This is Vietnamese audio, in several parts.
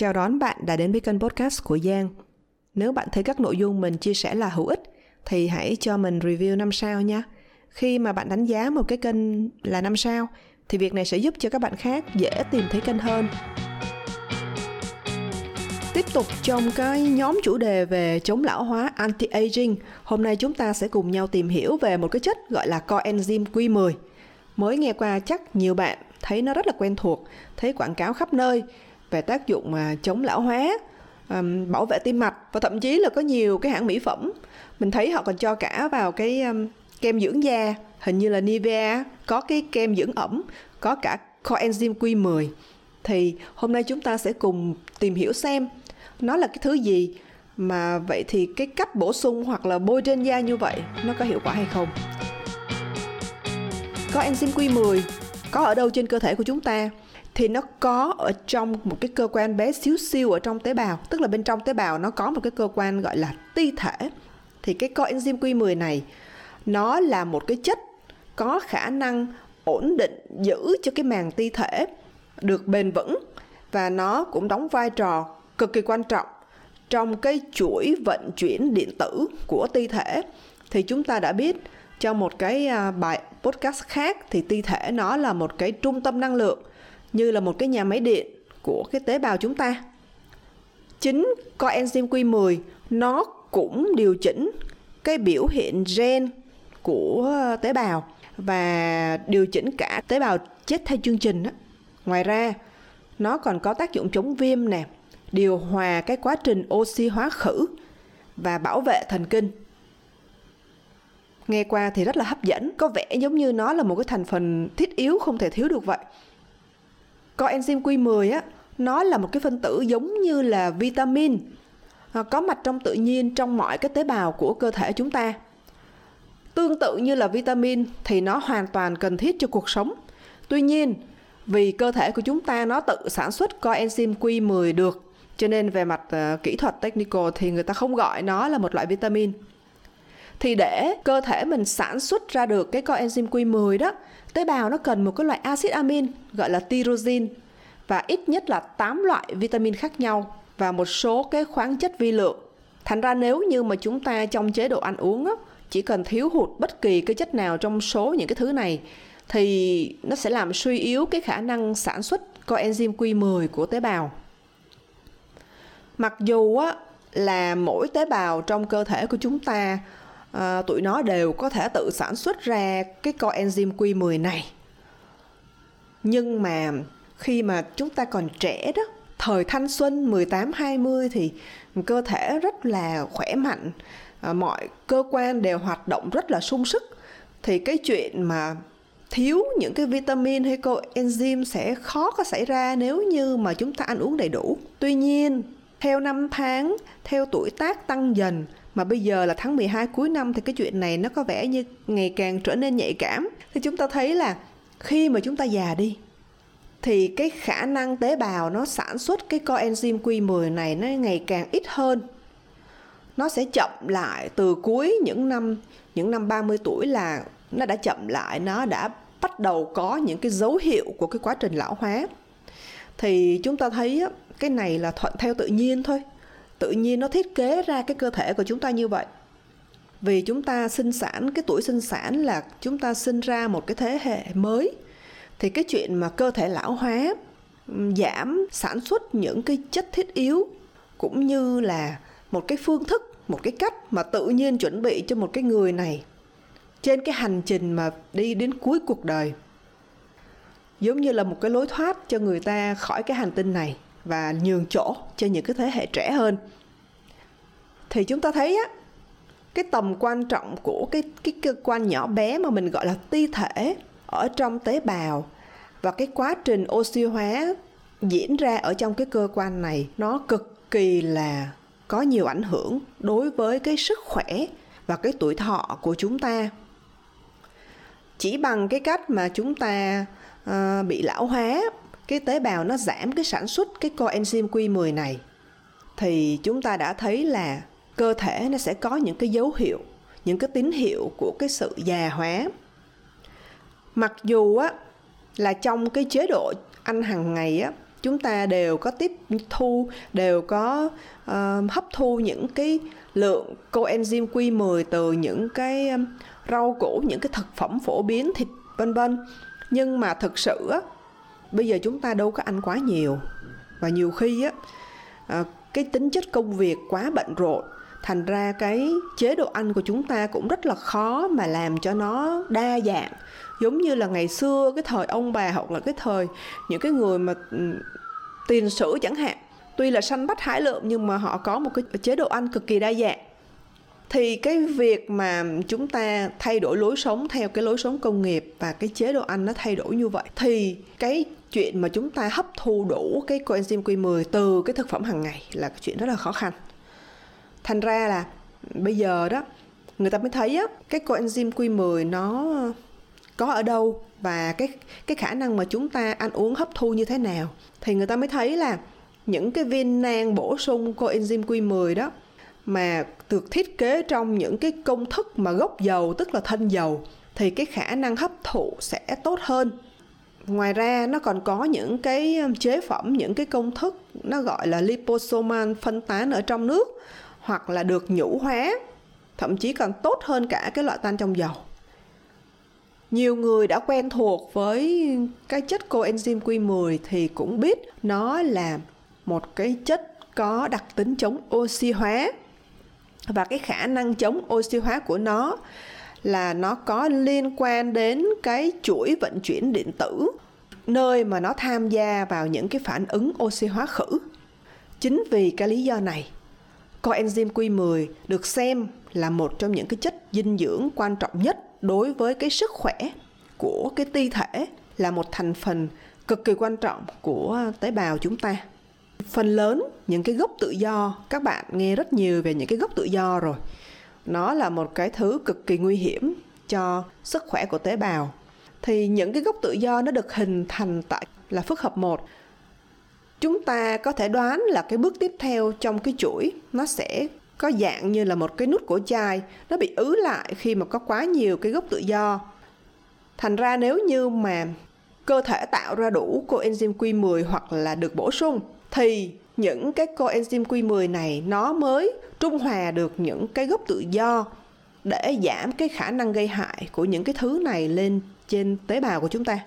Chào đón bạn đã đến với kênh podcast của Giang. Nếu bạn thấy các nội dung mình chia sẻ là hữu ích thì hãy cho mình review 5 sao nha. Khi mà bạn đánh giá một cái kênh là 5 sao thì việc này sẽ giúp cho các bạn khác dễ tìm thấy kênh hơn. Tiếp tục trong cái nhóm chủ đề về chống lão hóa anti-aging, hôm nay chúng ta sẽ cùng nhau tìm hiểu về một cái chất gọi là coenzyme Q10. Mới nghe qua chắc nhiều bạn thấy nó rất là quen thuộc, thấy quảng cáo khắp nơi về tác dụng mà chống lão hóa, um, bảo vệ tim mạch và thậm chí là có nhiều cái hãng mỹ phẩm. Mình thấy họ còn cho cả vào cái um, kem dưỡng da hình như là Nivea có cái kem dưỡng ẩm có cả coenzyme Q10 thì hôm nay chúng ta sẽ cùng tìm hiểu xem nó là cái thứ gì mà vậy thì cái cách bổ sung hoặc là bôi trên da như vậy nó có hiệu quả hay không? Có enzyme Q10 có ở đâu trên cơ thể của chúng ta? Thì nó có ở trong một cái cơ quan bé xíu xiu ở trong tế bào. Tức là bên trong tế bào nó có một cái cơ quan gọi là ti thể. Thì cái coenzyme Q10 này, nó là một cái chất có khả năng ổn định giữ cho cái màng ti thể được bền vững và nó cũng đóng vai trò cực kỳ quan trọng trong cái chuỗi vận chuyển điện tử của ti thể. Thì chúng ta đã biết trong một cái à, bài podcast khác thì ti thể nó là một cái trung tâm năng lượng như là một cái nhà máy điện của cái tế bào chúng ta. Chính coenzyme Q10 nó cũng điều chỉnh cái biểu hiện gen của tế bào và điều chỉnh cả tế bào chết theo chương trình đó. Ngoài ra, nó còn có tác dụng chống viêm nè, điều hòa cái quá trình oxy hóa khử và bảo vệ thần kinh. Nghe qua thì rất là hấp dẫn, có vẻ giống như nó là một cái thành phần thiết yếu không thể thiếu được vậy coenzyme Q10 á nó là một cái phân tử giống như là vitamin à, có mặt trong tự nhiên trong mọi cái tế bào của cơ thể chúng ta. Tương tự như là vitamin thì nó hoàn toàn cần thiết cho cuộc sống. Tuy nhiên, vì cơ thể của chúng ta nó tự sản xuất coenzyme Q10 được, cho nên về mặt uh, kỹ thuật technical thì người ta không gọi nó là một loại vitamin. Thì để cơ thể mình sản xuất ra được cái coenzyme Q10 đó Tế bào nó cần một cái loại axit amin gọi là tyrosine và ít nhất là 8 loại vitamin khác nhau và một số cái khoáng chất vi lượng. Thành ra nếu như mà chúng ta trong chế độ ăn uống á, chỉ cần thiếu hụt bất kỳ cái chất nào trong số những cái thứ này thì nó sẽ làm suy yếu cái khả năng sản xuất coenzyme Q10 của tế bào. Mặc dù á, là mỗi tế bào trong cơ thể của chúng ta à, tụi nó đều có thể tự sản xuất ra cái coenzyme Q10 này. Nhưng mà khi mà chúng ta còn trẻ đó, thời thanh xuân 18 20 thì cơ thể rất là khỏe mạnh, à, mọi cơ quan đều hoạt động rất là sung sức thì cái chuyện mà thiếu những cái vitamin hay coenzyme sẽ khó có xảy ra nếu như mà chúng ta ăn uống đầy đủ. Tuy nhiên, theo năm tháng, theo tuổi tác tăng dần mà bây giờ là tháng 12 cuối năm thì cái chuyện này nó có vẻ như ngày càng trở nên nhạy cảm thì chúng ta thấy là khi mà chúng ta già đi thì cái khả năng tế bào nó sản xuất cái coenzyme Q10 này nó ngày càng ít hơn. Nó sẽ chậm lại từ cuối những năm những năm 30 tuổi là nó đã chậm lại, nó đã bắt đầu có những cái dấu hiệu của cái quá trình lão hóa. Thì chúng ta thấy cái này là thuận theo tự nhiên thôi tự nhiên nó thiết kế ra cái cơ thể của chúng ta như vậy. Vì chúng ta sinh sản, cái tuổi sinh sản là chúng ta sinh ra một cái thế hệ mới, thì cái chuyện mà cơ thể lão hóa giảm, sản xuất những cái chất thiết yếu, cũng như là một cái phương thức, một cái cách mà tự nhiên chuẩn bị cho một cái người này trên cái hành trình mà đi đến cuối cuộc đời, giống như là một cái lối thoát cho người ta khỏi cái hành tinh này và nhường chỗ cho những cái thế hệ trẻ hơn. Thì chúng ta thấy á cái tầm quan trọng của cái cái cơ quan nhỏ bé mà mình gọi là ti thể ở trong tế bào và cái quá trình oxy hóa diễn ra ở trong cái cơ quan này nó cực kỳ là có nhiều ảnh hưởng đối với cái sức khỏe và cái tuổi thọ của chúng ta. Chỉ bằng cái cách mà chúng ta uh, bị lão hóa cái tế bào nó giảm cái sản xuất cái coenzyme Q10 này thì chúng ta đã thấy là cơ thể nó sẽ có những cái dấu hiệu những cái tín hiệu của cái sự già hóa. Mặc dù á là trong cái chế độ ăn hàng ngày á chúng ta đều có tiếp thu đều có uh, hấp thu những cái lượng coenzyme Q10 từ những cái ờ, rau củ những cái thực phẩm phổ biến thịt vân vân. Nhưng mà thực sự á bây giờ chúng ta đâu có ăn quá nhiều. Và nhiều khi á à, cái tính chất công việc quá bận rộn, thành ra cái chế độ ăn của chúng ta cũng rất là khó mà làm cho nó đa dạng. Giống như là ngày xưa, cái thời ông bà hoặc là cái thời những cái người mà ừ, tiền sử chẳng hạn. Tuy là săn bắt hải lượm nhưng mà họ có một cái chế độ ăn cực kỳ đa dạng. Thì cái việc mà chúng ta thay đổi lối sống theo cái lối sống công nghiệp và cái chế độ ăn nó thay đổi như vậy thì cái chuyện mà chúng ta hấp thu đủ cái coenzyme Q10 từ cái thực phẩm hàng ngày là cái chuyện rất là khó khăn. Thành ra là bây giờ đó, người ta mới thấy á, cái coenzyme Q10 nó có ở đâu và cái cái khả năng mà chúng ta ăn uống hấp thu như thế nào. Thì người ta mới thấy là những cái viên nang bổ sung coenzyme Q10 đó mà được thiết kế trong những cái công thức mà gốc dầu, tức là thân dầu, thì cái khả năng hấp thụ sẽ tốt hơn ngoài ra, nó còn có những cái um, chế phẩm, những cái công thức, nó gọi là liposomal phân tán ở trong nước, hoặc là được nhũ hóa, thậm chí còn tốt hơn cả cái loại tan trong dầu. Nhiều người đã quen thuộc với cái chất coenzyme Q10 thì cũng biết nó là một cái chất có đặc tính chống oxy hóa. Và cái khả năng chống oxy hóa của nó là nó có liên quan đến cái chuỗi vận chuyển điện tử nơi mà nó tham gia vào những cái phản ứng oxy hóa khử. Chính vì cái lý do này, coenzyme Q10 được xem là một trong những cái chất dinh dưỡng quan trọng nhất đối với cái sức khỏe của cái ti thể là một thành phần cực kỳ quan trọng của tế bào chúng ta phần lớn những cái gốc tự do các bạn nghe rất nhiều về những cái gốc tự do rồi nó là một cái thứ cực kỳ nguy hiểm cho sức khỏe của tế bào. Thì những cái gốc tự do nó được hình thành tại là phức hợp một. Chúng ta có thể đoán là cái bước tiếp theo trong cái chuỗi nó sẽ có dạng như là một cái nút cổ chai. Nó bị ứ lại khi mà có quá nhiều cái gốc tự do. Thành ra nếu như mà cơ thể tạo ra đủ coenzyme Q10 hoặc là được bổ sung, thì những cái coenzyme Q10 này nó mới trung hòa được những cái gốc tự do để giảm cái khả năng gây hại của những cái thứ này lên trên tế bào của chúng ta.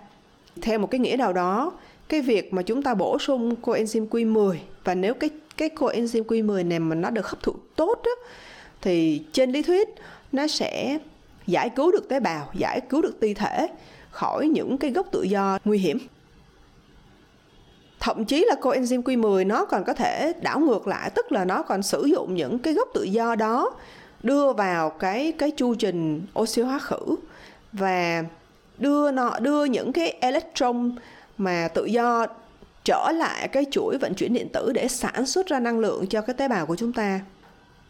Theo một cái nghĩa nào đó, cái việc mà chúng ta bổ sung coenzyme Q10 và nếu cái cái coenzyme Q10 này mà nó được hấp thụ tốt đó, thì trên lý thuyết nó sẽ giải cứu được tế bào, giải cứu được ti thể khỏi những cái gốc tự do nguy hiểm thậm chí là coenzyme Q10 nó còn có thể đảo ngược lại, tức là nó còn sử dụng những cái gốc tự do đó, đưa vào cái cái chu trình oxy hóa khử và đưa nó, đưa những cái electron mà tự do trở lại cái chuỗi vận chuyển điện tử để sản xuất ra năng lượng cho cái tế bào của chúng ta.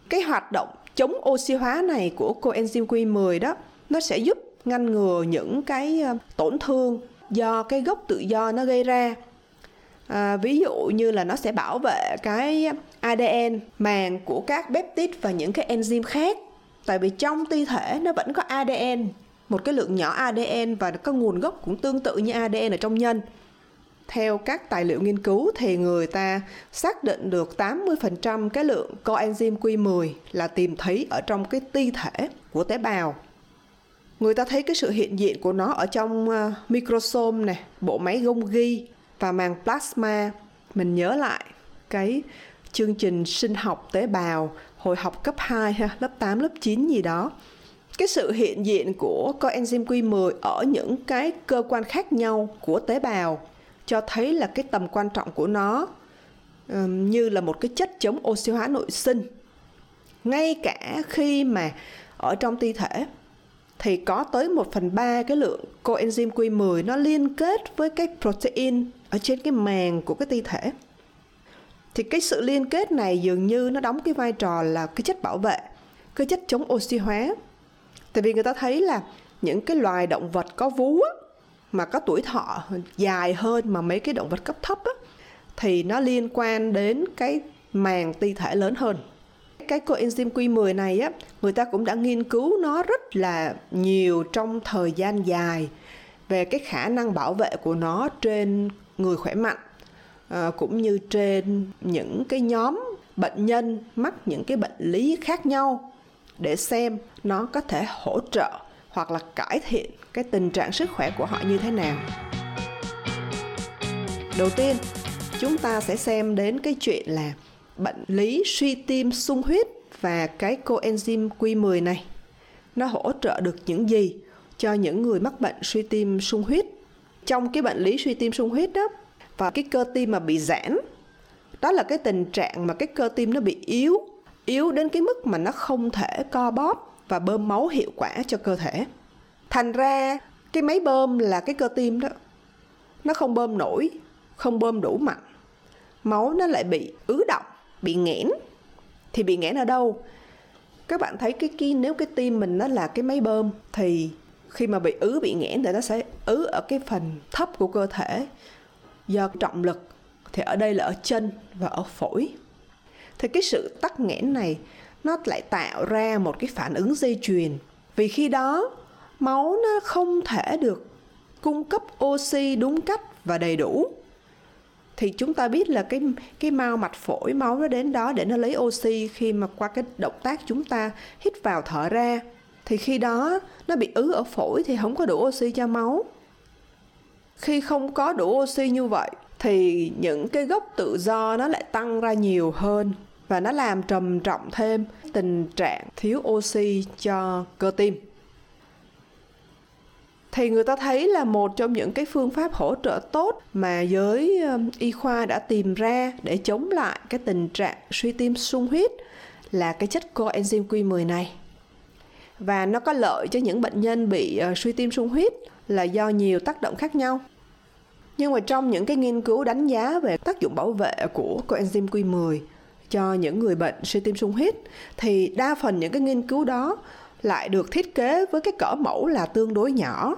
Cái hoạt động chống oxy hóa này của coenzyme Q10 đó, nó sẽ giúp ngăn ngừa những cái ờ, tổn thương do cái gốc tự do nó gây ra à, ví dụ như là nó sẽ bảo vệ cái ADN màng của các peptide và những cái enzyme khác. Tại vì trong ti thể nó vẫn có ADN một cái lượng nhỏ ADN và có nguồn gốc cũng tương tự như ADN ở trong nhân. Theo các tài liệu nghiên cứu thì người ta xác định được 80% cái lượng coenzyme Q10 là tìm thấy ở trong cái ti thể của tế bào. Người ta thấy cái sự hiện diện của nó ở trong ờ, microsome này, bộ máy Golgi và màng plasma mình nhớ lại cái chương trình sinh học tế bào hồi học cấp 2 ha, lớp 8, lớp 9 gì đó. Cái sự hiện diện của coenzyme Q10 ở những cái cơ quan khác nhau của tế bào cho thấy là cái tầm quan trọng của nó um, như là một cái chất chống oxy hóa nội sinh. Ngay cả khi mà ở trong ti thể thì có tới 1 phần 3 cái lượng coenzyme Q10 nó liên kết với cái protein ở trên cái màng của cái ti thể. Thì cái sự liên kết này dường như nó đóng cái vai trò là cái chất bảo vệ cái chất chống oxy hóa. Tại vì người ta thấy là những cái loài động vật có vú á, mà có tuổi thọ dài hơn mà mấy cái động vật cấp thấp á, thì nó liên quan đến cái màng ti thể lớn hơn. Cái coenzyme Q10 này á người ta cũng đã nghiên cứu nó rất là nhiều trong thời gian dài về cái khả năng bảo vệ của nó trên người khỏe mạnh à, cũng như trên những cái nhóm bệnh nhân mắc những cái bệnh lý khác nhau để xem nó có thể hỗ trợ hoặc là cải thiện cái tình trạng sức khỏe của họ như thế nào. Đầu tiên chúng ta sẽ xem đến cái chuyện là bệnh lý suy tim sung huyết và cái coenzyme Q10 này nó hỗ trợ được những gì cho những người mắc bệnh suy tim sung huyết? Trong cái bệnh lý suy tim sung huyết đó. Và cái cơ tim mà bị giãn đó là cái tình trạng mà cái cơ tim nó bị yếu yếu đến cái mức mà nó không thể co bóp và bơm máu hiệu quả cho cơ thể. Thành ra cái máy bơm là cái cơ tim đó nó không bơm nổi không bơm đủ mạnh máu nó lại bị ứ động bị nghẽn. Thì bị nghẽn ở đâu? Các bạn thấy cái, cái nếu cái tim mình nó là cái máy bơm thì khi mà bị ứ, bị nghẽn thì nó sẽ ứ ở cái phần thấp của cơ thể. Do trọng lực thì ở đây là ở chân và ở phổi. Thì cái sự tắc nghẽn này nó lại tạo ra một cái phản ứng dây chuyền. Vì khi đó, máu nó không thể được cung cấp oxy đúng cách và đầy đủ. Thì chúng ta biết là cái cái mao mạch phổi, máu nó đến đó để nó lấy oxy khi mà qua cái động tác chúng ta hít vào thở ra thì khi đó nó bị ứ ở phổi thì không có đủ oxy cho máu khi không có đủ oxy như vậy thì những cái gốc tự do nó lại tăng ra nhiều hơn và nó làm trầm trọng thêm tình trạng thiếu oxy cho cơ tim thì người ta thấy là một trong những cái phương pháp hỗ trợ tốt mà giới y khoa đã tìm ra để chống lại cái tình trạng suy tim sung huyết là cái chất coenzyme Q10 này. Và nó có lợi cho những bệnh nhân bị ờ, suy tim sung huyết là do nhiều tác động khác nhau. Nhưng mà trong những cái nghiên cứu đánh giá về tác dụng bảo vệ của coenzyme Q10 cho những người bệnh suy tim sung huyết, thì đa phần những cái nghiên cứu đó lại được thiết kế với cái cỡ mẫu là tương đối nhỏ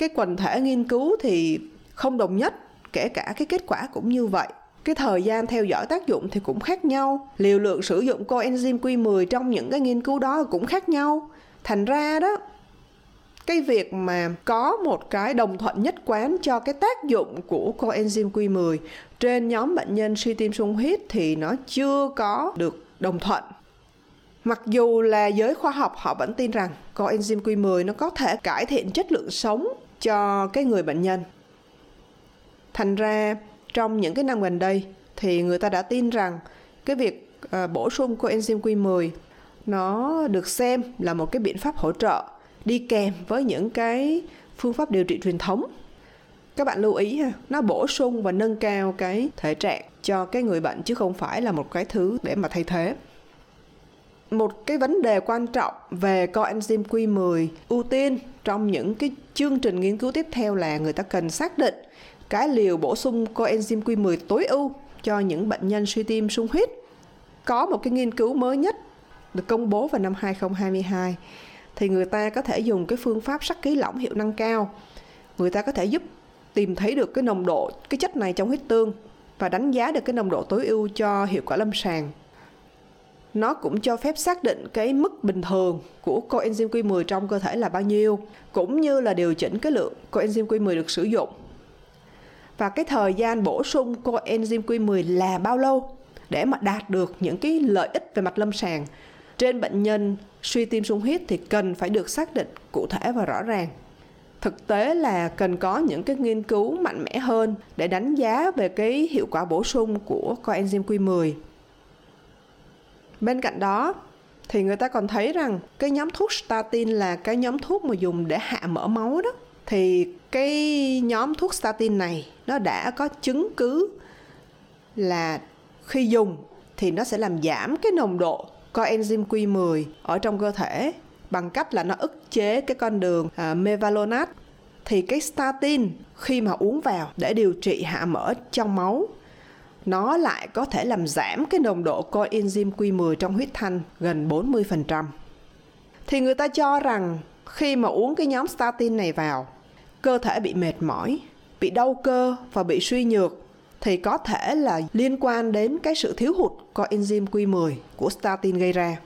cái quần thể nghiên cứu thì không đồng nhất kể cả cái kết quả cũng như vậy cái thời gian theo dõi tác dụng thì cũng khác nhau. Liều lượng sử dụng coenzyme Q10 trong những cái nghiên cứu đó cũng khác nhau. Thành ra đó, cái việc mà có một cái đồng thuận nhất quán cho cái tác dụng của coenzyme Q10 trên nhóm bệnh nhân suy tim sung huyết thì nó chưa có được đồng thuận. Mặc dù là giới khoa học họ vẫn tin rằng coenzyme Q10 nó có thể cải thiện chất lượng sống cho cái người bệnh nhân. Thành ra trong những cái năm gần đây thì người ta đã tin rằng cái việc ờ, bổ sung coenzyme Q10 nó được xem là một cái biện pháp hỗ trợ đi kèm với những cái phương pháp điều trị truyền thống. Các bạn lưu ý ha, nó bổ sung và nâng cao cái thể trạng cho cái người bệnh chứ không phải là một cái thứ để mà thay thế một cái vấn đề quan trọng về coenzyme Q10 ưu tiên trong những cái chương trình nghiên cứu tiếp theo là người ta cần xác định cái liều bổ sung coenzyme Q10 tối ưu cho những bệnh nhân suy tim, sung huyết. Có một cái nghiên cứu mới nhất được công bố vào năm 2022 thì người ta có thể dùng cái phương pháp sắc ký lỏng hiệu năng cao. Người ta có thể giúp tìm thấy được cái nồng độ, cái chất này trong huyết tương và đánh giá được cái nồng độ tối ưu cho hiệu quả lâm sàng nó cũng cho phép xác định cái mức bình thường của coenzyme Q10 trong cơ thể là bao nhiêu, cũng như là điều chỉnh cái lượng coenzyme Q10 được sử dụng và cái thời gian bổ sung coenzyme Q10 là bao lâu? Để mà đạt được những cái lợi ích về mặt lâm sàng, trên bệnh nhân suy tim sung huyết thì cần phải được xác định cụ thể và rõ ràng. Thực tế là cần có những cái nghiên cứu mạnh mẽ hơn để đánh giá về cái hiệu quả bổ sung của coenzyme Q10 bên cạnh đó, thì người ta còn thấy rằng cái nhóm thuốc statin là cái nhóm thuốc mà dùng để hạ mỡ máu đó thì cái nhóm thuốc statin này nó đã có chứng cứ là khi dùng thì nó sẽ làm giảm cái nồng độ coenzyme Q10 ở trong cơ thể bằng cách là nó ức chế cái con đường à, mevalonate thì cái statin khi mà uống vào để điều trị hạ mỡ trong máu nó lại có thể làm giảm cái nồng độ coenzyme Q10 trong huyết thanh gần 40%. Thì người ta cho rằng khi mà uống cái nhóm statin này vào, cơ thể bị mệt mỏi, bị đau cơ và bị suy nhược thì có thể là liên quan đến cái sự thiếu hụt coenzyme Q10 của statin gây ra.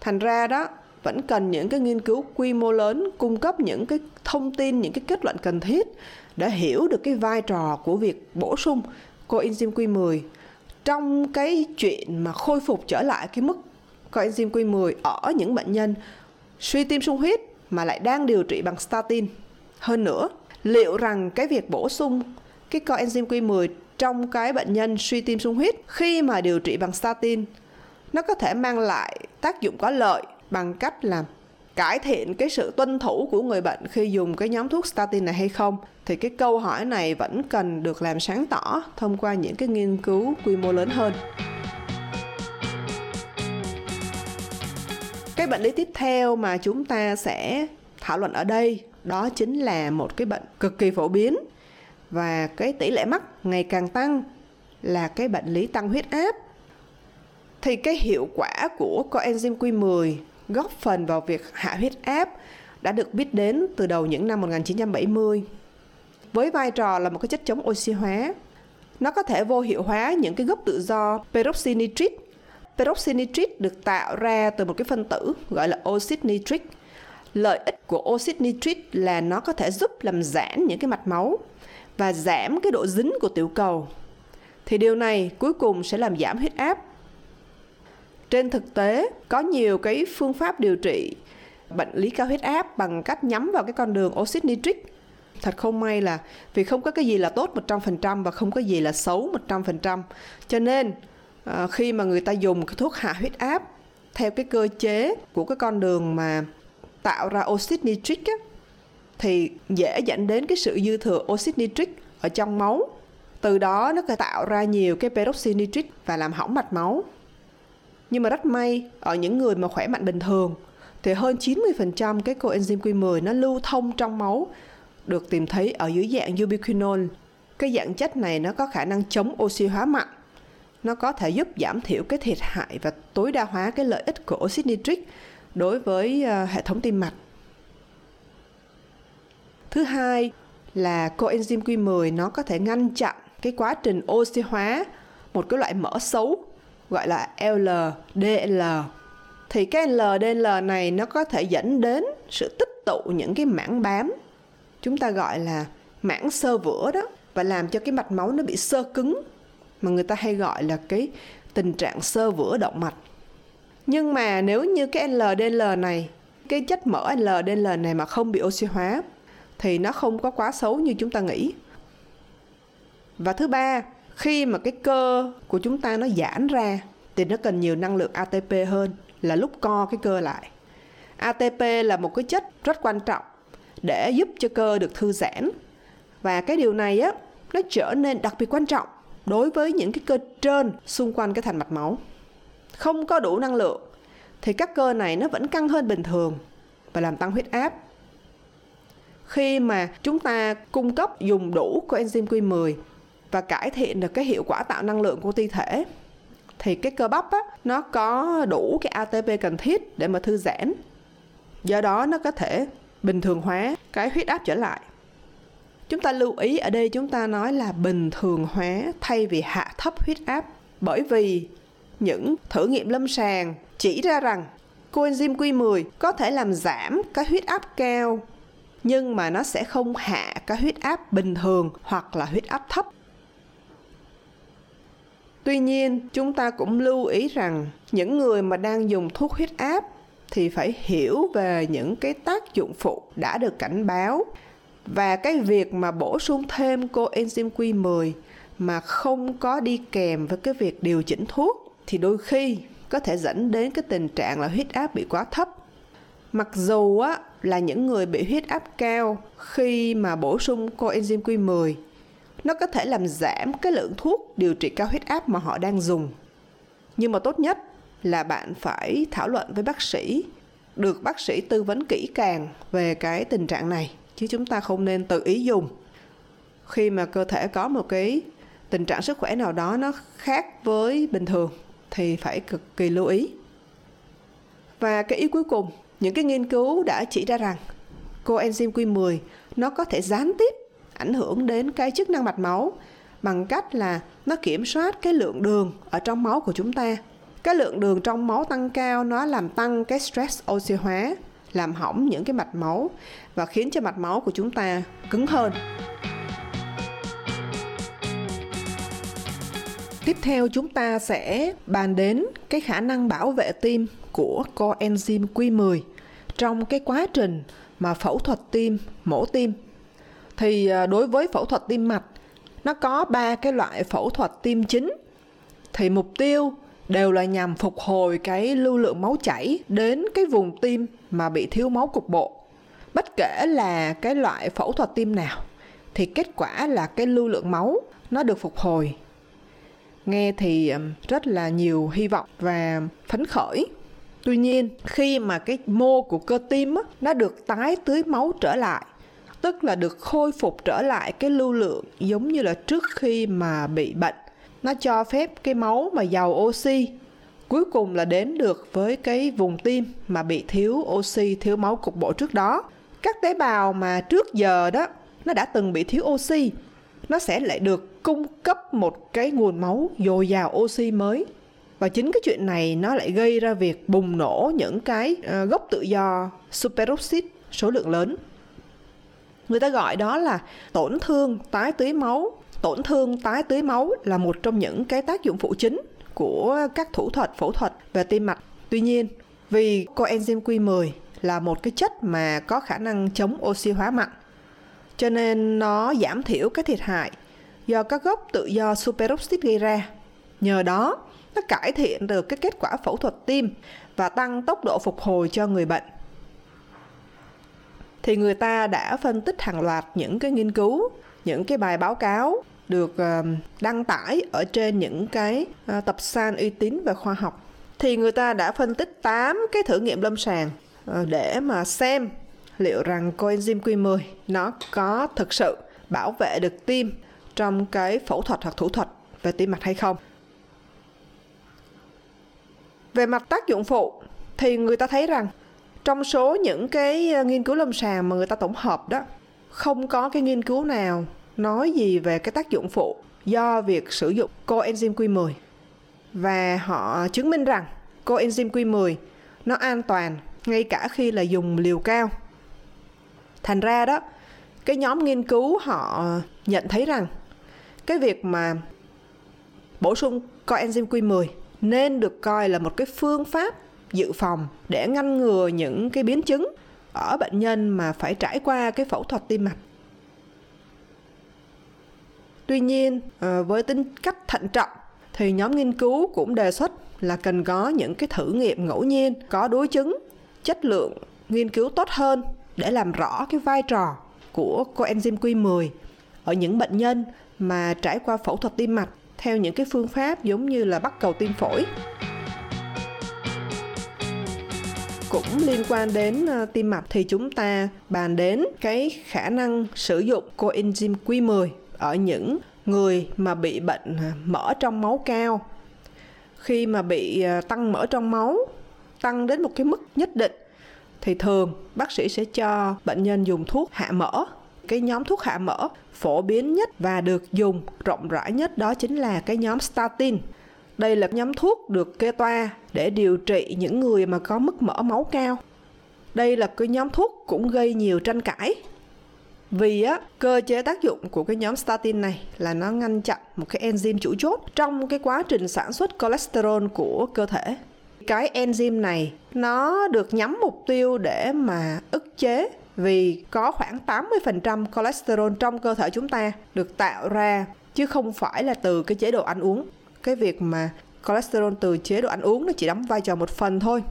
Thành ra đó, vẫn cần những cái nghiên cứu quy mô lớn cung cấp những cái thông tin những cái kết luận cần thiết để hiểu được cái vai trò của việc bổ sung coenzyme Q10 trong cái chuyện mà khôi phục trở lại cái mức coenzyme Q10 ở những bệnh nhân suy tim sung huyết mà lại đang điều trị bằng statin. Hơn nữa, liệu rằng cái việc bổ sung cái coenzyme Q10 trong cái bệnh nhân suy tim sung huyết khi mà điều trị bằng statin nó có thể mang lại tác dụng có lợi bằng cách là cải thiện cái sự tuân thủ của người bệnh khi dùng cái nhóm thuốc statin này hay không? Thì cái câu hỏi này vẫn cần được làm sáng tỏ thông qua những cái nghiên cứu quy mô lớn hơn. Cái bệnh lý tiếp theo mà chúng ta sẽ thảo luận ở đây đó chính là một cái bệnh cực kỳ phổ biến và cái tỷ lệ mắc ngày càng tăng là cái bệnh lý tăng huyết áp thì cái hiệu quả của coenzyme Q10 góp phần vào việc hạ huyết áp đã được biết đến từ đầu những năm 1970. Với vai trò là một cái chất chống oxy hóa, nó có thể vô hiệu hóa những cái gốc tự do peroxynitrite. Peroxynitrite được tạo ra từ một cái phân tử gọi là oxit nitric. Lợi ích của oxit nitrit là nó có thể giúp làm giãn những cái mạch máu và giảm cái độ dính của tiểu cầu. Thì điều này cuối cùng sẽ làm giảm huyết áp trên thực tế, có nhiều cái phương pháp điều trị bệnh lý cao huyết áp bằng cách nhắm vào cái con đường oxit nitric thật không may là vì không có cái gì là tốt 100% và không có gì là xấu 100%. Cho nên ờ, khi mà người ta dùng cái thuốc hạ huyết áp theo cái cơ chế của cái con đường mà tạo ra oxit nitric á, thì dễ dẫn đến cái sự dư thừa oxit nitric ở trong máu. Từ đó nó có tạo ra nhiều cái peroxynitric và làm hỏng mạch máu nhưng mà rất may ở những người mà khỏe mạnh bình thường thì hơn 90% cái coenzyme Q10 nó lưu thông trong máu được tìm thấy ở dưới dạng ubiquinol. Cái dạng chất này nó có khả năng chống oxy hóa mạnh. Nó có thể giúp giảm thiểu cái thiệt hại và tối đa hóa cái lợi ích của oxit nitric đối với ờ, hệ thống tim mạch. Thứ hai là coenzyme Q10 nó có thể ngăn chặn cái quá trình oxy hóa một cái loại mỡ xấu, gọi là LDL thì cái LDL này nó có thể dẫn đến sự tích tụ những cái mảng bám, chúng ta gọi là mảng sơ vữa đó, và làm cho cái mạch máu nó bị sơ cứng, mà người ta hay gọi là cái tình trạng sơ vữa động mạch nhưng mà nếu như cái LDL này, cái chất mỡ LDL này mà không bị oxy hóa, thì nó không có quá xấu như chúng ta nghĩ và thứ ba, khi mà cái cơ của chúng ta nó giãn ra, thì nó cần nhiều năng lượng ATP hơn là lúc co cái cơ lại. ATP là một cái chất rất quan trọng để giúp cho cơ được thư giãn. Và cái điều này á, nó trở nên đặc biệt quan trọng đối với những cái cơ trơn xung quanh cái thành mạch máu. Không có đủ năng lượng thì các cơ này nó vẫn căng hơn bình thường và làm tăng huyết áp. Khi mà chúng ta cung cấp dùng đủ coenzyme Q10 và cải thiện được cái hiệu quả tạo năng lượng của ti thể thì cái cơ bắp á, nó có đủ cái ATP cần thiết để mà thư giãn do đó nó có thể bình thường hóa cái huyết áp trở lại chúng ta lưu ý ở đây chúng ta nói là bình thường hóa thay vì hạ thấp huyết áp bởi vì những thử nghiệm lâm sàng chỉ ra rằng coenzyme Q10 có thể làm giảm cái huyết áp cao nhưng mà nó sẽ không hạ cái huyết áp bình thường hoặc là huyết áp thấp. Tuy nhiên, chúng ta cũng lưu ý rằng những người mà đang dùng thuốc huyết áp thì phải hiểu về những cái tác dụng phụ đã được cảnh báo và cái việc mà bổ sung thêm coenzyme Q10 mà không có đi kèm với cái việc điều chỉnh thuốc thì đôi khi có thể dẫn đến cái tình trạng là huyết áp bị quá thấp. Mặc dù á, là những người bị huyết áp cao khi mà bổ sung coenzyme Q10 nó có thể làm giảm cái lượng thuốc điều trị cao huyết áp mà họ đang dùng. Nhưng mà tốt nhất là bạn phải thảo luận với bác sĩ, được bác sĩ tư vấn kỹ càng về cái tình trạng này, chứ chúng ta không nên tự ý dùng. Khi mà cơ thể có một cái tình trạng sức khỏe nào đó nó khác với bình thường thì phải cực kỳ lưu ý. Và cái ý cuối cùng, những cái nghiên cứu đã chỉ ra rằng coenzyme Q10 nó có thể gián tiếp ảnh hưởng đến cái chức năng mạch máu bằng cách là nó kiểm soát cái lượng đường ở trong máu của chúng ta. Cái lượng đường trong máu tăng cao nó làm tăng cái stress oxy hóa, làm hỏng những cái mạch máu và khiến cho mạch máu của chúng ta cứng hơn. Tiếp theo chúng ta sẽ bàn đến cái khả năng bảo vệ tim của coenzyme Q10 trong cái quá trình mà phẫu thuật tim, mổ tim. Thì à, đối với phẫu thuật tim mạch, nó có ba cái loại phẫu thuật tim chính. Thì mục tiêu đều là nhằm phục hồi cái lưu lượng máu chảy đến cái vùng tim mà bị thiếu máu cục bộ. Bất kể là cái loại phẫu thuật tim nào thì kết quả là cái lưu lượng máu nó được phục hồi nghe thì rất là nhiều hy vọng và phấn khởi. Tuy nhiên khi mà cái mô của cơ tim á, nó được tái tưới máu trở lại tức là được khôi phục trở lại cái lưu lượng giống như là trước khi mà bị bệnh nó cho phép cái máu mà giàu oxy cuối cùng là đến được với cái vùng tim mà bị thiếu oxy thiếu máu cục bộ trước đó. Các tế bào mà trước giờ đó nó đã từng bị thiếu oxy nó sẽ lại được cung cấp một cái nguồn máu dồi dào oxy mới. Và chính cái chuyện này nó lại gây ra việc bùng nổ những cái ờ, gốc tự do superoxid số lượng lớn. Người ta gọi đó là tổn thương tái tưới máu. Tổn thương tái tưới máu là một trong những cái tác dụng phụ chính của các thủ thuật phẫu thuật về tim mạch. Tuy nhiên, vì coenzyme Q10 là một cái chất mà có khả năng chống oxy hóa mạnh cho nên nó giảm thiểu cái thiệt hại do các gốc tự do superoxide gây ra. Nhờ đó, nó cải thiện được cái kết quả phẫu thuật tim và tăng tốc độ phục hồi cho người bệnh. Thì người ta đã phân tích hàng loạt những cái nghiên cứu, những cái bài báo cáo được ờ, đăng tải ở trên những cái ờ, tập san uy tín về khoa học. Thì người ta đã phân tích 8 cái thử nghiệm lâm sàng ờ, để mà xem liệu rằng coenzyme Q10 nó có thực sự bảo vệ được tim trong cái phẫu thuật hoặc thủ thuật về tim mạch hay không. Về mặt tác dụng phụ, thì người ta thấy rằng trong số những cái ờ, nghiên cứu lâm sàng mà người ta tổng hợp đó, không có cái nghiên cứu nào nói gì về cái tác dụng phụ do việc sử dụng coenzyme Q10 và họ chứng minh rằng coenzyme Q10 nó an toàn ngay cả khi là dùng liều cao thành ra đó, cái nhóm nghiên cứu họ nhận thấy rằng cái việc mà bổ sung coenzyme Q10 nên được coi là một cái phương pháp dự phòng để ngăn ngừa những cái biến chứng ở bệnh nhân mà phải trải qua cái phẫu thuật tim mạch. Tuy nhiên, ờ, với tính cách thận trọng thì nhóm nghiên cứu cũng đề xuất là cần có những cái thử nghiệm ngẫu nhiên có đối chứng chất lượng nghiên cứu tốt hơn để làm rõ cái vai trò của coenzyme Q10 ở những bệnh nhân mà trải qua phẫu thuật tim mạch theo những cái phương pháp giống như là bắt cầu tim phổi. Cũng liên quan đến uh, tim mạch thì chúng ta bàn đến cái khả năng sử dụng coenzyme Q10 ở những người mà bị bệnh ờ, mỡ trong máu cao. Khi mà bị uh, tăng mỡ trong máu tăng đến một cái mức nhất định thì thường bác sĩ sẽ cho bệnh nhân dùng thuốc hạ mỡ cái nhóm thuốc hạ mỡ phổ biến nhất và được dùng rộng rãi nhất đó chính là cái nhóm statin. Đây là nhóm thuốc được kê toa để điều trị những người mà có mức mỡ máu cao. Đây là cái nhóm thuốc cũng gây nhiều tranh cãi vì á, cơ chế tác dụng của cái nhóm statin này là nó ngăn chặn một cái enzyme chủ chốt trong cái quá trình sản xuất cholesterol của cơ thể. Cái enzyme này nó được nhắm mục tiêu để mà ức chế vì có khoảng 80% cholesterol trong cơ thể chúng ta được tạo ra chứ không phải là từ cái chế độ ăn uống. Cái việc mà cholesterol từ chế độ ăn uống nó chỉ đóng vai trò một phần thôi.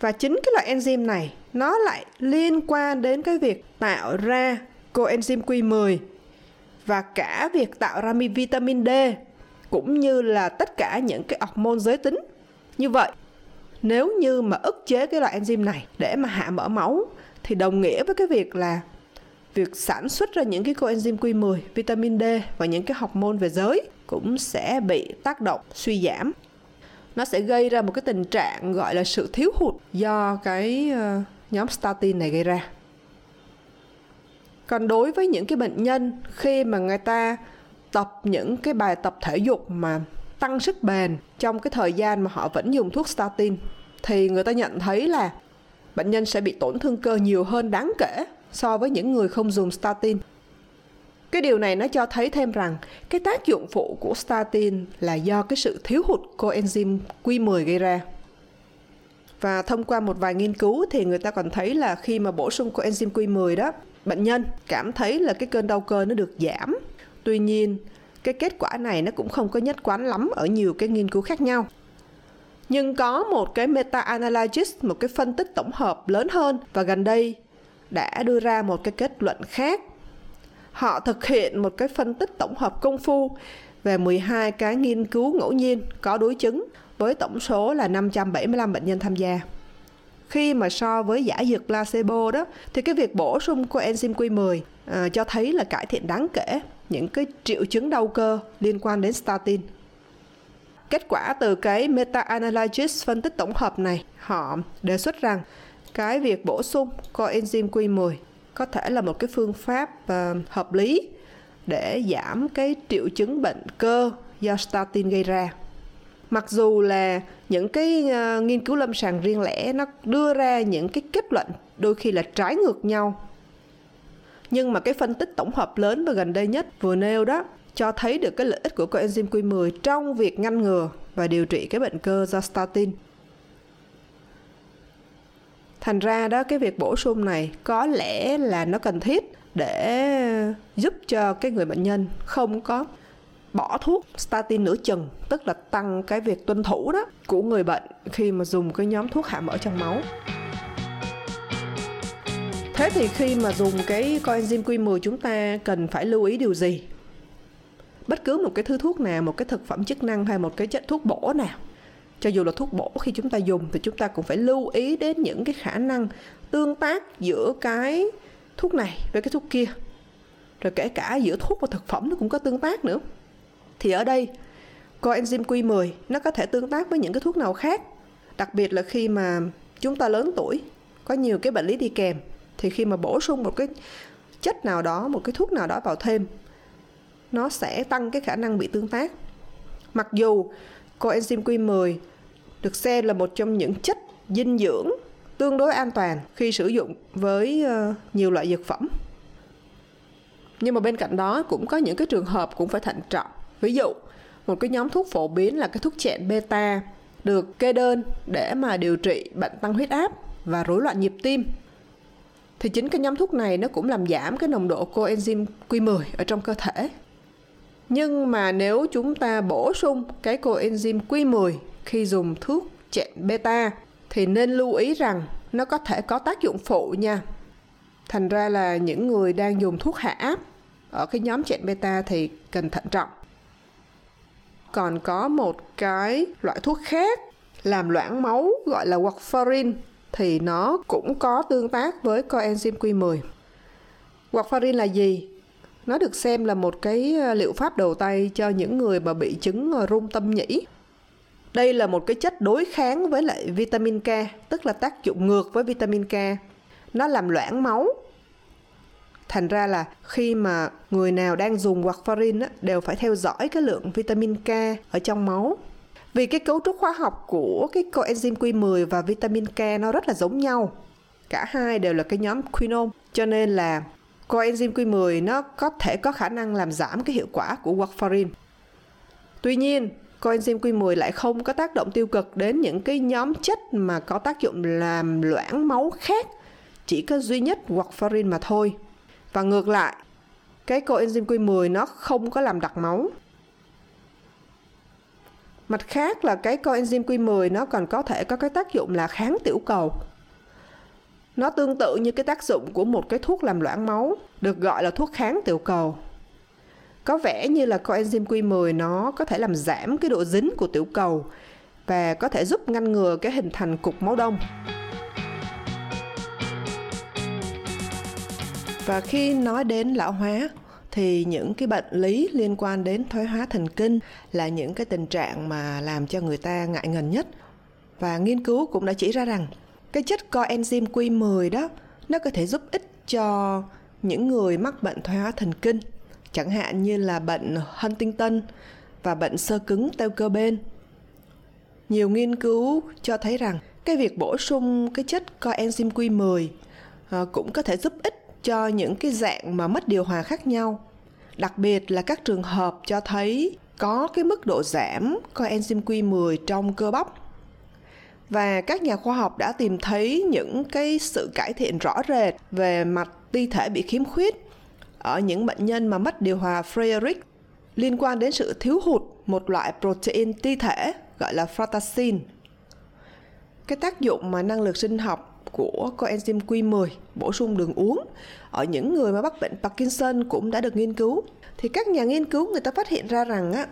Và chính cái loại enzyme này nó lại liên quan đến cái việc tạo ra coenzyme Q10 và cả việc tạo ra vitamin D cũng như là tất cả những cái hormone giới tính như vậy, nếu như mà ức chế cái loại enzyme này để mà hạ mỡ máu thì đồng nghĩa với cái việc là việc sản xuất ra những cái coenzyme Q10, vitamin D và những cái hormone về giới cũng sẽ bị tác động suy giảm. Nó sẽ gây ra một cái tình trạng gọi là sự thiếu hụt do cái ờ, nhóm statin này gây ra. Còn đối với những cái bệnh nhân khi mà người ta tập những cái bài tập thể dục mà tăng sức bền trong cái thời gian mà họ vẫn dùng thuốc statin thì người ta nhận thấy là bệnh nhân sẽ bị tổn thương cơ nhiều hơn đáng kể so với những người không dùng statin. Cái điều này nó cho thấy thêm rằng cái tác dụng phụ của statin là do cái sự thiếu hụt coenzyme Q10 gây ra. Và thông qua một vài nghiên cứu thì người ta còn thấy là khi mà bổ sung coenzyme Q10 đó, bệnh nhân cảm thấy là cái cơn đau cơ nó được giảm. Tuy nhiên, cái kết quả này nó cũng không có nhất quán lắm ở nhiều cái nghiên cứu khác nhau. Nhưng có một cái meta-analysis, một cái phân tích tổng hợp lớn hơn và gần đây đã đưa ra một cái kết luận khác. Họ thực hiện một cái phân tích tổng hợp công phu về 12 cái nghiên cứu ngẫu nhiên có đối chứng với tổng số là 575 bệnh nhân tham gia. Khi mà so với giả dược placebo đó thì cái việc bổ sung coenzyme Q10 à, ờ, cho thấy là cải thiện đáng kể những cái triệu chứng đau cơ liên quan đến statin. Kết quả từ cái meta-analysis phân tích tổng hợp này, họ đề xuất rằng cái việc bổ sung coenzyme Q10 có thể là một cái phương pháp uh, hợp lý để giảm cái triệu chứng bệnh cơ do statin gây ra. Mặc dù là những cái uh, nghiên cứu lâm sàng riêng lẻ nó đưa ra những cái kết luận đôi khi là trái ngược nhau. Nhưng mà cái phân tích tổng hợp lớn và gần đây nhất vừa nêu đó cho thấy được cái lợi ích của coenzyme Q10 trong việc ngăn ngừa và điều trị cái bệnh cơ do statin. Thành ra đó, cái việc bổ sung này có lẽ là nó cần thiết để giúp cho cái người bệnh nhân không có bỏ thuốc statin nửa chừng, tức là tăng cái việc tuân thủ đó của người bệnh khi mà dùng cái nhóm thuốc hạ mỡ trong máu thế thì khi mà dùng cái coenzyme Q10 chúng ta cần phải lưu ý điều gì bất cứ một cái thứ thuốc nào, một cái thực phẩm chức năng hay một cái chất thuốc bổ nào, cho dù là thuốc bổ khi chúng ta dùng thì chúng ta cũng phải lưu ý đến những cái khả năng tương tác giữa cái thuốc này với cái thuốc kia. Rồi kể cả giữa thuốc và thực phẩm nó cũng có tương tác nữa. Thì ở đây, coenzyme Q10 nó có thể tương tác với những cái thuốc nào khác, đặc biệt là khi mà chúng ta lớn tuổi, có nhiều cái bệnh lý đi kèm, thì khi mà bổ sung một cái chất nào đó, một cái thuốc nào đó vào thêm nó sẽ tăng cái khả năng bị tương tác. Mặc dù coenzyme Q10 được xem là một trong những chất dinh dưỡng tương đối an toàn khi sử dụng với ờ, nhiều loại dược phẩm. Nhưng mà bên cạnh đó cũng có những cái trường hợp cũng phải thận trọng. Ví dụ, một cái nhóm thuốc phổ biến là cái thuốc chẹn beta được kê đơn để mà điều trị bệnh tăng huyết áp và rối loạn nhịp tim. Thì chính cái nhóm thuốc này nó cũng làm giảm cái nồng độ coenzyme Q10 ở trong cơ thể. Nhưng mà nếu chúng ta bổ sung cái coenzyme Q10 khi dùng thuốc chẹn beta, thì nên lưu ý rằng nó có thể có tác dụng phụ nha. Thành ra là những người đang dùng thuốc hạ áp ở cái nhóm chẹn beta thì cần thận trọng. Còn có một cái loại thuốc khác làm loãng máu gọi là warfarin thì nó cũng có tương tác với coenzyme Q10. Warfarin là gì? Nó được xem là một cái à, liệu pháp đầu tay cho những người mà bị chứng à, rung tâm nhĩ. Đây là một cái chất đối kháng với lại vitamin K, tức là tác dụng ngược với vitamin K. Nó làm loãng máu. Thành ra là khi mà người nào đang dùng warfarin á, đều phải theo dõi cái lượng vitamin K ở trong máu vì cái cấu trúc hóa học của cái coenzyme Q10 và vitamin K nó rất là giống nhau. Cả hai đều là cái nhóm quinone, cho nên là coenzyme Q10 nó có thể có khả năng làm giảm cái hiệu quả của warfarin. Tuy nhiên, coenzyme Q10 lại không có tác động tiêu cực đến những cái nhóm chất mà có tác dụng làm loãng máu khác, chỉ có duy nhất warfarin mà thôi. Và ngược lại, cái coenzyme Q10 nó không có làm đặc máu Mặt khác là cái coenzyme Q10 nó còn có thể có cái tác dụng là kháng tiểu cầu. Nó tương tự như cái tác dụng của một cái thuốc làm loãng máu, được gọi là thuốc kháng tiểu cầu. Có vẻ như là coenzyme Q10 nó có thể làm giảm cái độ dính của tiểu cầu và có thể giúp ngăn ngừa cái hình thành cục máu đông. Và khi nói đến lão hóa thì những cái bệnh lý liên quan đến thoái hóa thần kinh là những cái tình trạng mà làm cho người ta ngại ngần nhất và nghiên cứu cũng đã chỉ ra rằng cái chất coenzyme Q10 đó nó có thể giúp ích cho những người mắc bệnh thoái hóa thần kinh chẳng hạn như là bệnh Huntington và bệnh sơ cứng teo cơ bên. Nhiều nghiên cứu cho thấy rằng cái việc bổ sung cái chất coenzyme Q10 à, ờ, cũng có thể giúp ích cho những cái dạng mà mất điều hòa khác nhau. Đặc biệt là các trường hợp cho thấy có cái mức độ giảm coenzyme Q10 trong cơ bắp. Và các nhà khoa học đã tìm thấy những cái sự cải thiện rõ rệt về mặt ti thể bị khiếm khuyết ở những bệnh nhân mà mất điều hòa Friedrich liên quan đến sự thiếu hụt một loại protein ti thể, gọi là frataxin. Cái tác dụng mà năng lực sinh học của coenzyme Q10 bổ sung đường uống ở những người mà mắc bệnh Parkinson cũng đã được nghiên cứu. Thì các nhà nghiên cứu người ta phát hiện ra rằng á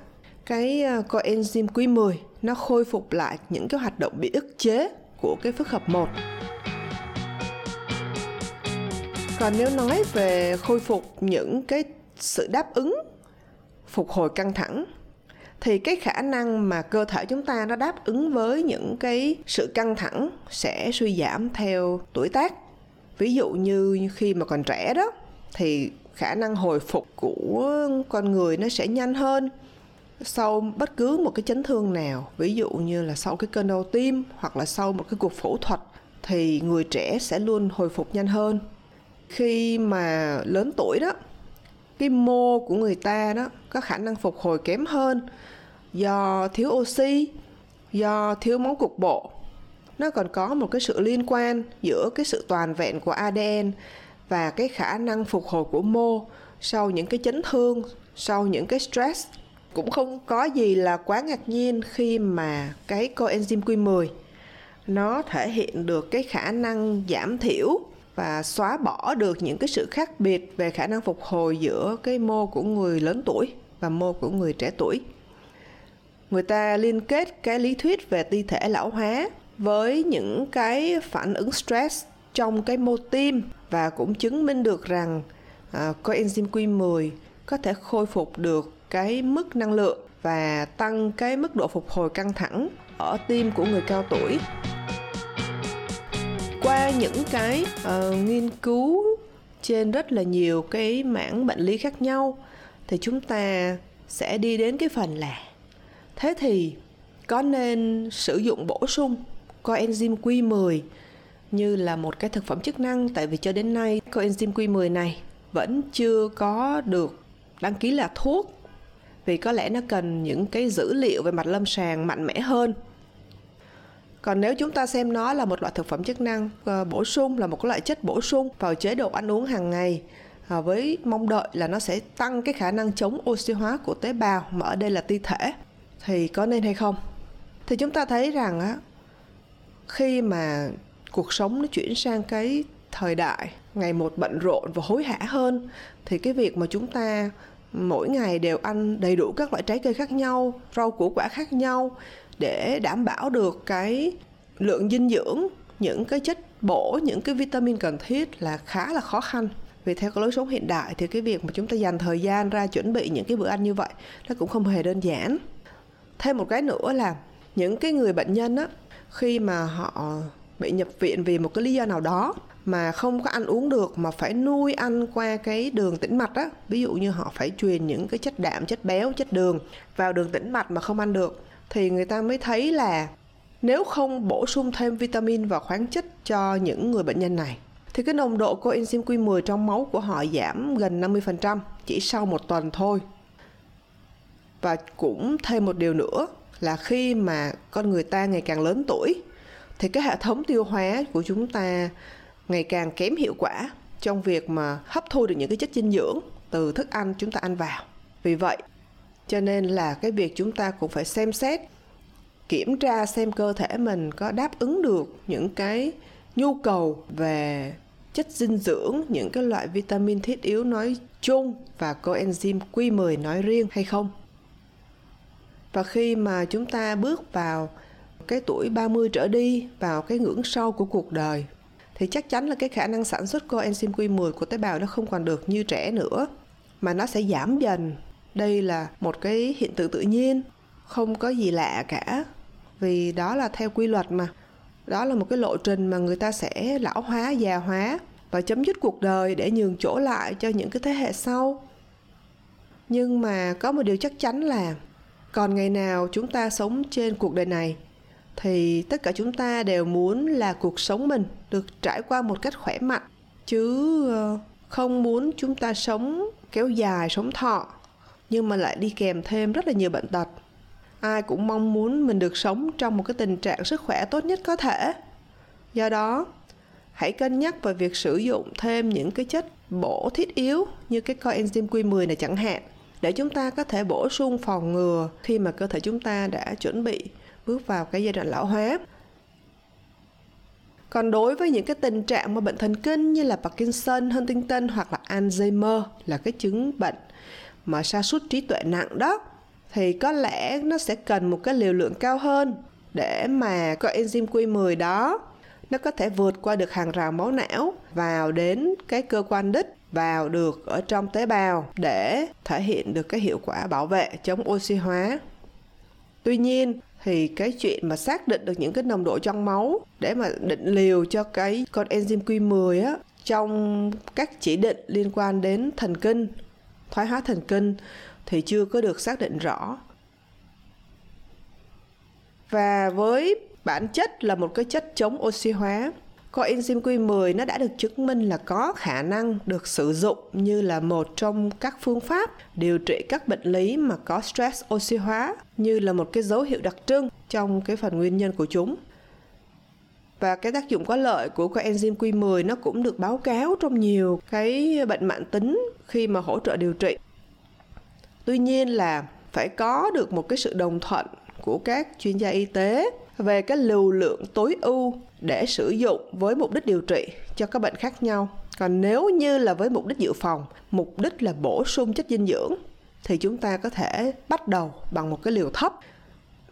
cái ờ, coenzyme Q10 nó khôi phục lại những cái hoạt động bị ức chế của cái phức hợp 1. Còn nếu nói về khôi phục những cái sự đáp ứng phục hồi căng thẳng, thì cái khả năng mà cơ thể chúng ta nó đáp ứng với những cái sự căng thẳng sẽ suy giảm theo tuổi tác ví dụ như khi mà còn trẻ đó, thì khả năng hồi phục của con người nó sẽ nhanh hơn sau bất cứ một cái chấn thương nào, ví dụ như là sau cái cơn đau tim hoặc là sau một cái cuộc phẫu thuật, thì người trẻ sẽ luôn hồi phục nhanh hơn. Khi mà lớn tuổi đó, cái mô của người ta đó có khả năng phục hồi kém hơn do thiếu oxy, do thiếu máu cục bộ. Nó còn có một cái sự liên quan giữa cái sự toàn vẹn của ADN và cái khả năng phục hồi của mô sau những cái chấn thương, sau những cái stress cũng không có gì là quá ngạc nhiên khi mà cái coenzyme Q10 nó thể hiện được cái khả năng giảm thiểu và xóa bỏ được những cái sự khác biệt về khả năng phục hồi giữa cái mô của người lớn tuổi và mô của người trẻ tuổi. Người ta liên kết cái lý thuyết về ti thể lão hóa với những cái phản ứng stress trong cái mô tim và cũng chứng minh được rằng uh, coenzyme Q10 có thể khôi phục được cái mức năng lượng và tăng cái mức độ phục hồi căng thẳng ở tim của người cao tuổi. Qua những cái uh, nghiên cứu trên rất là nhiều cái mảng bệnh lý khác nhau thì chúng ta sẽ đi đến cái phần là thế thì có nên sử dụng bổ sung coenzyme Q10 như là một cái thực phẩm chức năng? Tại vì cho đến nay coenzyme Q10 này vẫn chưa có được đăng ký là thuốc vì có lẽ nó cần những cái dữ liệu về mặt lâm sàng mạnh mẽ hơn. Còn nếu chúng ta xem nó là một loại thực phẩm chức năng ờ, bổ sung, là một loại chất bổ sung vào chế độ ăn uống hàng ngày ờ, với mong đợi là nó sẽ tăng cái khả năng chống oxy hóa của tế bào mà ở đây là ti thể, thì có nên hay không? Thì chúng ta thấy rằng á, khi mà cuộc sống nó chuyển sang cái thời đại, ngày một bận rộn và hối hả hơn, thì cái việc mà chúng ta mỗi ngày đều ăn đầy đủ các loại trái cây khác nhau, rau củ quả khác nhau để đảm bảo được cái lượng dinh dưỡng, những cái chất bổ, những cái vitamin cần thiết là khá là khó khăn. Vì theo cái lối sống hiện đại thì cái việc mà chúng ta dành thời gian ra chuẩn bị những cái bữa ăn như vậy nó cũng không hề đơn giản. Thêm một cái nữa là những cái người bệnh nhân á, khi mà họ bị nhập viện vì một cái lý do nào đó mà không có ăn uống được mà phải nuôi ăn qua cái đường tĩnh mạch á ví dụ như họ phải truyền những cái chất đạm, chất béo, chất đường vào đường tĩnh mạch mà không ăn được, thì người ta mới thấy là nếu không bổ sung thêm vitamin và khoáng chất cho những người bệnh nhân này, thì cái nồng độ coenzyme Q10 trong máu của họ giảm gần 50% chỉ sau một tuần thôi. Và cũng thêm một điều nữa là khi mà con người ta ngày càng lớn tuổi, thì cái hệ thống tiêu hóa của chúng ta ngày càng kém hiệu quả trong việc mà hấp thu được những cái chất dinh dưỡng từ thức ăn chúng ta ăn vào. Vì vậy, cho nên là cái việc chúng ta cũng phải xem xét kiểm tra xem cơ thể mình có đáp ứng được những cái nhu cầu về chất dinh dưỡng, những cái loại vitamin thiết yếu nói chung và coenzyme Q10 nói riêng hay không. Và khi mà chúng ta bước vào cái tuổi 30 trở đi, vào cái ngưỡng sâu của cuộc đời thì chắc chắn là cái khả năng sản xuất coenzyme Q10 của tế bào nó không còn được như trẻ nữa, mà nó sẽ giảm dần. Đây là một cái hiện tượng tự nhiên, không có gì lạ cả, vì đó là theo quy luật mà. Đó là một cái lộ trình mà người ta sẽ lão hóa, già hóa và chấm dứt cuộc đời để nhường chỗ lại cho những cái thế hệ sau. Nhưng mà có một điều chắc chắn là còn ngày nào chúng ta sống trên cuộc đời này thì tất cả chúng ta đều muốn là cuộc sống mình được trải qua một cách khỏe mạnh, chứ ờ, không muốn chúng ta sống kéo dài, sống thọ, nhưng mà lại đi kèm thêm rất là nhiều bệnh tật. Ai cũng mong muốn mình được sống trong một cái tình trạng sức khỏe tốt nhất có thể. Do đó, hãy cân nhắc về việc sử dụng thêm những cái chất bổ thiết yếu như cái coenzyme Q10 này chẳng hạn, để chúng ta có thể bổ sung phòng ngừa khi mà cơ thể chúng ta đã chuẩn bị bước vào cái giai đoạn lão hóa còn đối với những cái tình trạng mà bệnh thần kinh như là Parkinson, Huntington hoặc là Alzheimer là cái chứng bệnh mà sa sút trí tuệ nặng đó thì có lẽ nó sẽ cần một cái liều lượng cao hơn để mà có enzyme Q10 đó nó có thể vượt qua được hàng rào máu não vào đến cái cơ quan đích vào được ở trong tế bào để thể hiện được cái hiệu quả bảo vệ chống oxy hóa. Tuy nhiên thì cái chuyện mà xác định được những cái nồng độ trong máu để mà định liều cho cái con enzyme Q10 á trong các chỉ định liên quan đến thần kinh, thoái hóa thần kinh thì chưa có được xác định rõ. Và với bản chất là một cái chất chống oxy hóa Coenzyme Q10 nó đã được chứng minh là có khả năng được sử dụng như là một trong các phương pháp điều trị các bệnh lý mà có stress oxy hóa, như là một cái dấu hiệu đặc trưng trong cái phần nguyên nhân của chúng. Và cái tác dụng có lợi của coenzyme Q10 nó cũng được báo cáo trong nhiều cái bệnh mạng tính khi mà hỗ trợ điều trị. Tuy nhiên là phải có được một cái sự đồng thuận của các chuyên gia y tế về cái lưu lượng tối ưu để sử dụng với mục đích điều trị cho các bệnh khác nhau. Còn nếu như là với mục đích dự phòng, mục đích là bổ sung chất dinh dưỡng thì chúng ta có thể bắt đầu bằng một cái liều thấp.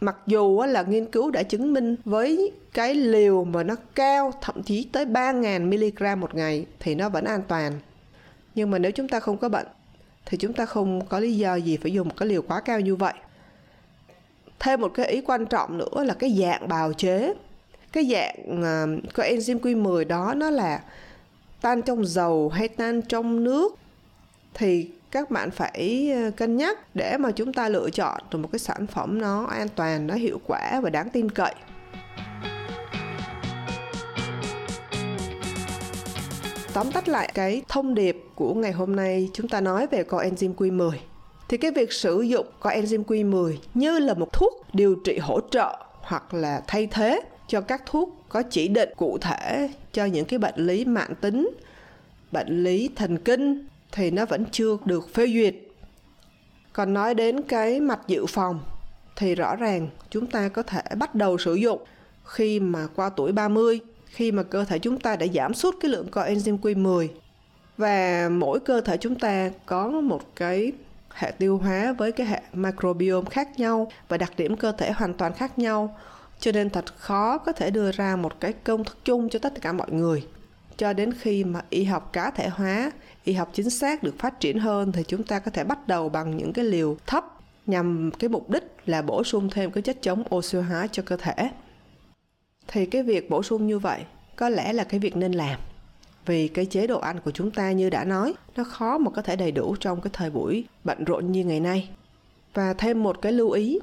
Mặc dù là nghiên cứu đã chứng minh với cái liều mà nó cao thậm chí tới 3.000 mg một ngày thì nó vẫn an toàn. Nhưng mà nếu chúng ta không có bệnh thì chúng ta không có lý do gì phải dùng một cái liều quá cao như vậy thêm một cái ý quan trọng nữa là cái dạng bào chế cái dạng ờ, uh, có enzyme Q10 đó nó là tan trong dầu hay tan trong nước thì các bạn phải ờ, cân nhắc để mà chúng ta lựa chọn được một cái sản phẩm nó an toàn, nó hiệu quả và đáng tin cậy. Tóm tắt lại cái thông điệp của ngày hôm nay chúng ta nói về coenzyme Q10 thì cái việc sử dụng coenzyme Q10 như là một thuốc điều trị hỗ trợ hoặc là thay thế cho các thuốc có chỉ định cụ thể cho những cái bệnh lý mạng tính, bệnh lý thần kinh thì nó vẫn chưa được phê duyệt. Còn nói đến cái mặt dự phòng thì rõ ràng chúng ta có thể bắt đầu sử dụng khi mà qua tuổi 30, khi mà cơ thể chúng ta đã giảm sút cái lượng coenzyme Q10 và mỗi cơ thể chúng ta có một cái hệ tiêu hóa với cái hệ microbiome khác nhau và đặc điểm cơ thể hoàn toàn khác nhau cho nên thật khó có thể đưa ra một cái công thức chung cho tất cả mọi người. Cho đến khi mà y học cá thể hóa, y học chính xác được phát triển hơn thì chúng ta có thể bắt đầu bằng những cái liều thấp nhằm cái mục đích là bổ sung thêm cái chất chống oxy hóa cho cơ thể. Thì cái việc bổ sung như vậy có lẽ là cái việc nên làm. Vì cái chế độ ăn của chúng ta như đã nói, nó khó mà có thể đầy đủ trong cái thời buổi bận rộn như ngày nay. Và thêm một cái lưu ý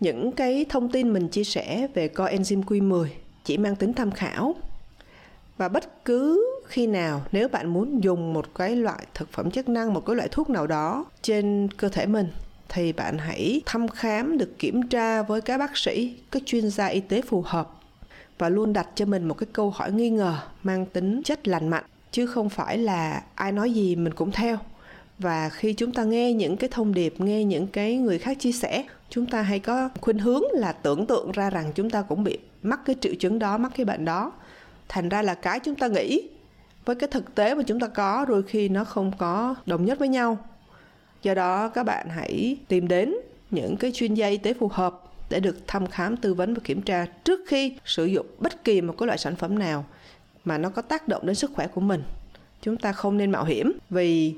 những cái thông tin mình chia sẻ về coenzyme Q10 chỉ mang tính tham khảo. Và bất cứ khi nào nếu bạn muốn dùng một cái loại thực phẩm chức năng, một cái loại thuốc nào đó trên cơ thể mình, thì bạn hãy thăm khám được kiểm tra với các bác sĩ, các chuyên gia y tế phù hợp và luôn đặt cho mình một cái câu hỏi nghi ngờ mang tính chất lành mạnh, chứ không phải là ai nói gì mình cũng theo. Và khi chúng ta nghe những cái thông điệp, nghe những cái người khác chia sẻ chúng ta hay có khuynh hướng là tưởng tượng ra rằng chúng ta cũng bị mắc cái triệu chứng đó, mắc cái bệnh đó. Thành ra là cái chúng ta nghĩ với cái thực tế mà chúng ta có đôi khi nó không có đồng nhất với nhau. Do đó, các bạn hãy tìm đến những cái chuyên gia y tế phù hợp để được thăm khám, tư vấn và kiểm tra trước khi sử dụng bất kỳ một cái loại sản phẩm nào mà nó có tác động đến sức khỏe của mình. Chúng ta không nên mạo hiểm vì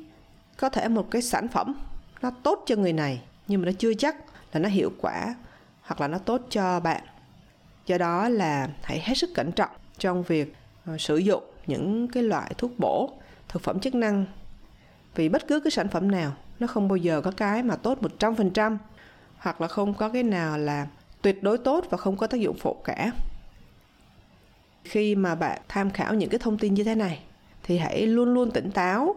có thể một cái sản phẩm nó tốt cho người này nhưng mà nó chưa chắc là nó hiệu quả hoặc là nó tốt cho bạn. Do đó là hãy hết sức cẩn trọng trong việc ờ, sử dụng những cái loại thuốc bổ, thực phẩm chức năng. Vì bất cứ cái sản phẩm nào, nó không bao giờ có cái mà tốt 100% hoặc là không có cái nào là tuyệt đối tốt và không có tác dụng phụ cả. Khi mà bạn tham khảo những cái thông tin như thế này, thì hãy luôn luôn tỉnh táo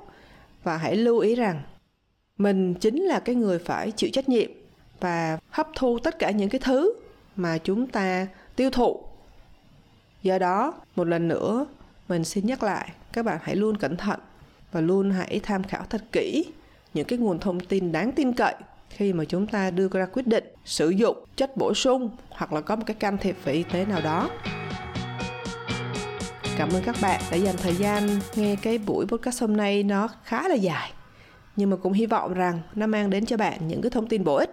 và hãy lưu ý rằng mình chính là cái người phải chịu trách nhiệm và hấp thu tất cả những cái thứ mà chúng ta tiêu thụ. Do đó, một lần nữa, mình xin nhắc lại, các bạn hãy luôn cẩn thận và luôn hãy tham khảo thật kỹ những cái nguồn thông tin đáng tin cậy khi mà chúng ta đưa ra quyết định sử dụng, chất bổ sung hoặc là có một cái can thiệp về y tế nào đó. Cảm ơn các bạn đã dành thời gian nghe cái buổi podcast hôm nay. Nó khá là dài, nhưng mà cũng hy vọng rằng nó mang đến cho bạn những cái thông tin bổ ích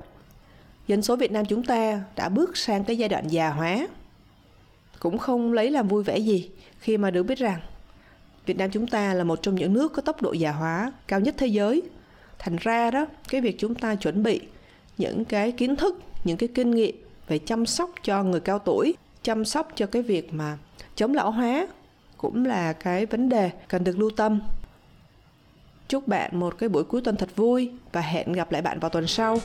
dân số Việt Nam chúng ta đã bước sang cái giai đoạn già hóa cũng không lấy làm vui vẻ gì khi mà được biết rằng Việt Nam chúng ta là một trong những nước có tốc độ già hóa cao nhất thế giới. Thành ra đó, cái việc chúng ta chuẩn bị những cái kiến thức, những cái kinh nghiệm về chăm sóc cho người cao tuổi, chăm sóc cho cái việc mà chống lão hóa cũng là cái vấn đề cần được lưu tâm. Chúc bạn một cái buổi cuối tuần thật vui và hẹn gặp lại bạn vào tuần sau.